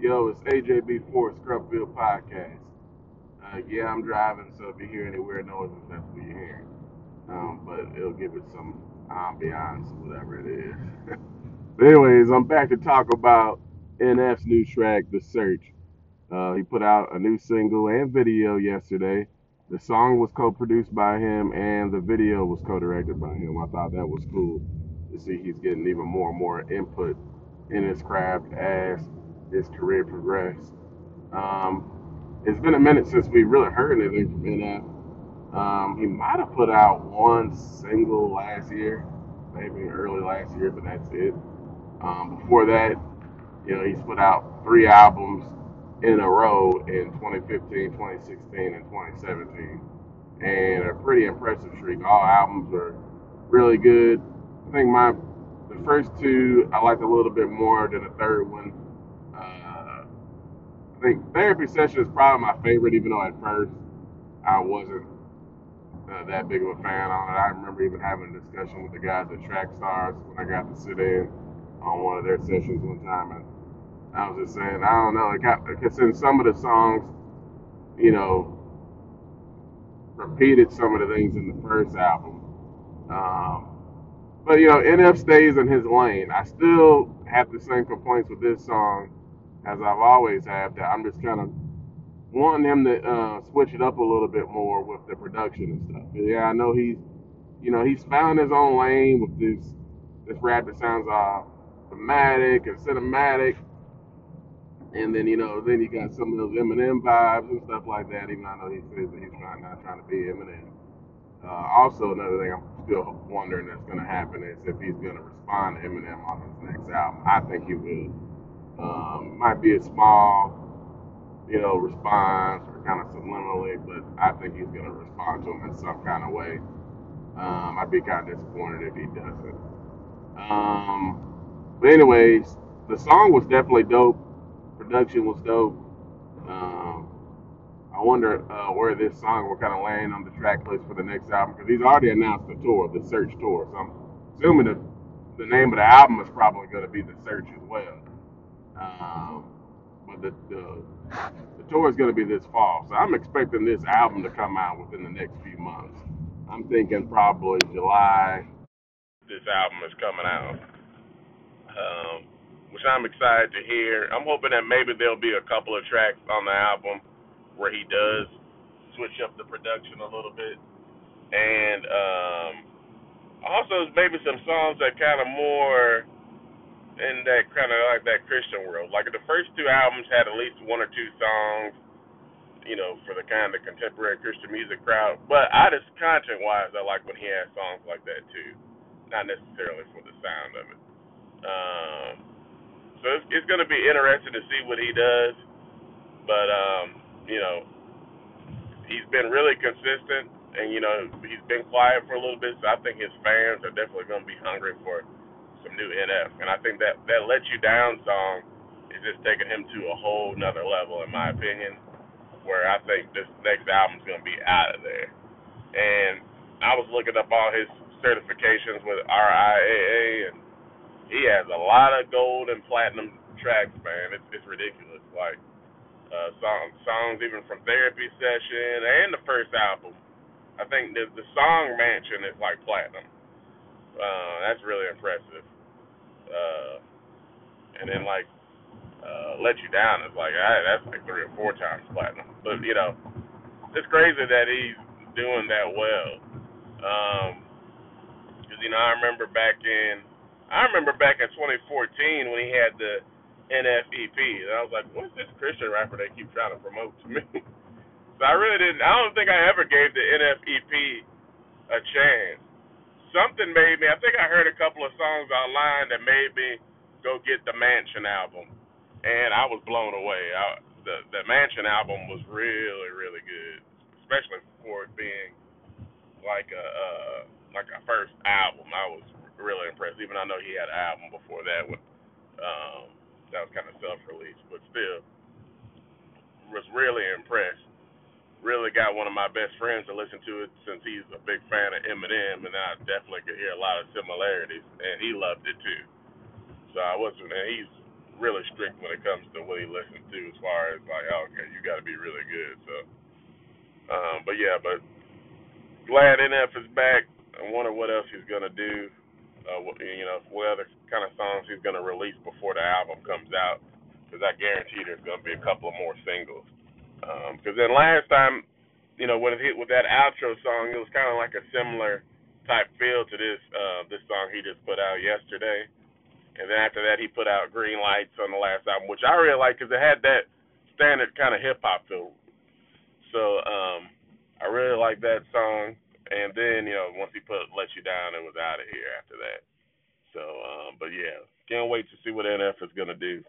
Yo, it's AJB4 Scrubville Podcast. Uh, yeah, I'm driving, so if you hear any weird noises, that's what you're hearing. Um, but it'll give it some ambiance, whatever it is. but anyways, I'm back to talk about NF's new track, The Search. Uh, he put out a new single and video yesterday. The song was co-produced by him, and the video was co-directed by him. I thought that was cool to see he's getting even more and more input in his craft as his career progressed. Um, it's been a minute since we really heard anything from NF. Um, he might have put out one single last year, maybe early last year, but that's it. Um, before that, you know, he's put out three albums in a row in 2015, 2016, and 2017, and a pretty impressive streak. All albums are really good. I think my the first two I liked a little bit more than the third one. I think Therapy Session is probably my favorite, even though at first I wasn't uh, that big of a fan on it. I remember even having a discussion with the guys at Track Stars when I got to sit in on one of their sessions one time, and I was just saying, I don't know, it got because in some of the songs, you know, repeated some of the things in the first album. Um, but you know, NF stays in his lane. I still have the same complaints with this song as I've always had. That I'm just kind of wanting him to uh, switch it up a little bit more with the production and stuff. Yeah, I know he's, you know, he's found his own lane with this this rap that sounds uh, dramatic and cinematic. And then you know, then you got some of those Eminem vibes and stuff like that. Even though I know he says that he's trying not trying to be Eminem. Uh, also, another thing I'm still wondering that's going to happen is if he's going to respond to Eminem on his next album. I think he will. Um, might be a small, you know, response or kind of subliminally, but I think he's going to respond to him in some kind of way. Um, I'd be kind of disappointed if he doesn't. Um, but anyways, the song was definitely dope. Production was dope. Um, I wonder uh, where this song will kind of land on the track list for the next album because he's already announced the tour, the Search tour. So I'm assuming that the name of the album is probably going to be the Search as well. Um, but the, the the tour is going to be this fall, so I'm expecting this album to come out within the next few months. I'm thinking probably July. This album is coming out, um, which I'm excited to hear. I'm hoping that maybe there'll be a couple of tracks on the album where he does switch up the production a little bit, and um, also maybe some songs that kind of more in that kind of like that Christian world. Like the first two albums had at least one or two songs, you know, for the kind of contemporary Christian music crowd. But I just content wise, I like when he has songs like that too, not necessarily for the sound of it. Um, so it's, it's going to be interesting to see what he does. But um, you know, he's been really consistent, and you know, he's been quiet for a little bit. So I think his fans are definitely going to be hungry for some new NF. And I think that that "Let You Down" song is just taking him to a whole nother level, in my opinion. Where I think this next album's to be out of there. And I was looking up all his certifications with RIAA, and he has a lot of gold and platinum tracks, man. It's it's ridiculous. Like uh, songs, songs even from Therapy Session and the first album. I think the the song Mansion is like platinum. Uh, that's really impressive. Uh, and then like uh, Let You Down is like I, that's like three or four times platinum. But you know, it's crazy that he's doing that well. Um, because you know I remember back in I remember back in 2014 when he had the NFEP. And I was like, what's this Christian rapper they keep trying to promote to me? so I really didn't, I don't think I ever gave the NFEP a chance. Something made me, I think I heard a couple of songs online that made me go get the Mansion album. And I was blown away. I, the, the Mansion album was really, really good, especially for it being like a, uh, like a first album. I was really impressed, even I know he had an album before that with, um, that was kind of self-released, but still was really impressed. Really got one of my best friends to listen to it since he's a big fan of Eminem, and I definitely could hear a lot of similarities, and he loved it too. So I was, and he's really strict when it comes to what he listens to, as far as like, oh, okay, you got to be really good. So, um, but yeah, but glad NF is back. I wonder what else he's gonna do. Uh, what, you know, what other kind of songs he's gonna release before the album comes out. Because I guarantee there's gonna be a couple of more singles. Because um, then last time, you know, when it hit with that outro song, it was kind of like a similar type feel to this uh, this song he just put out yesterday. And then after that, he put out Green Lights on the last album, which I really like because it had that standard kind of hip hop feel. So um, I really like that song. And then you know, once he put Let You Down, it was out of here after that. So, um, but yeah, can't wait to see what NF is gonna do.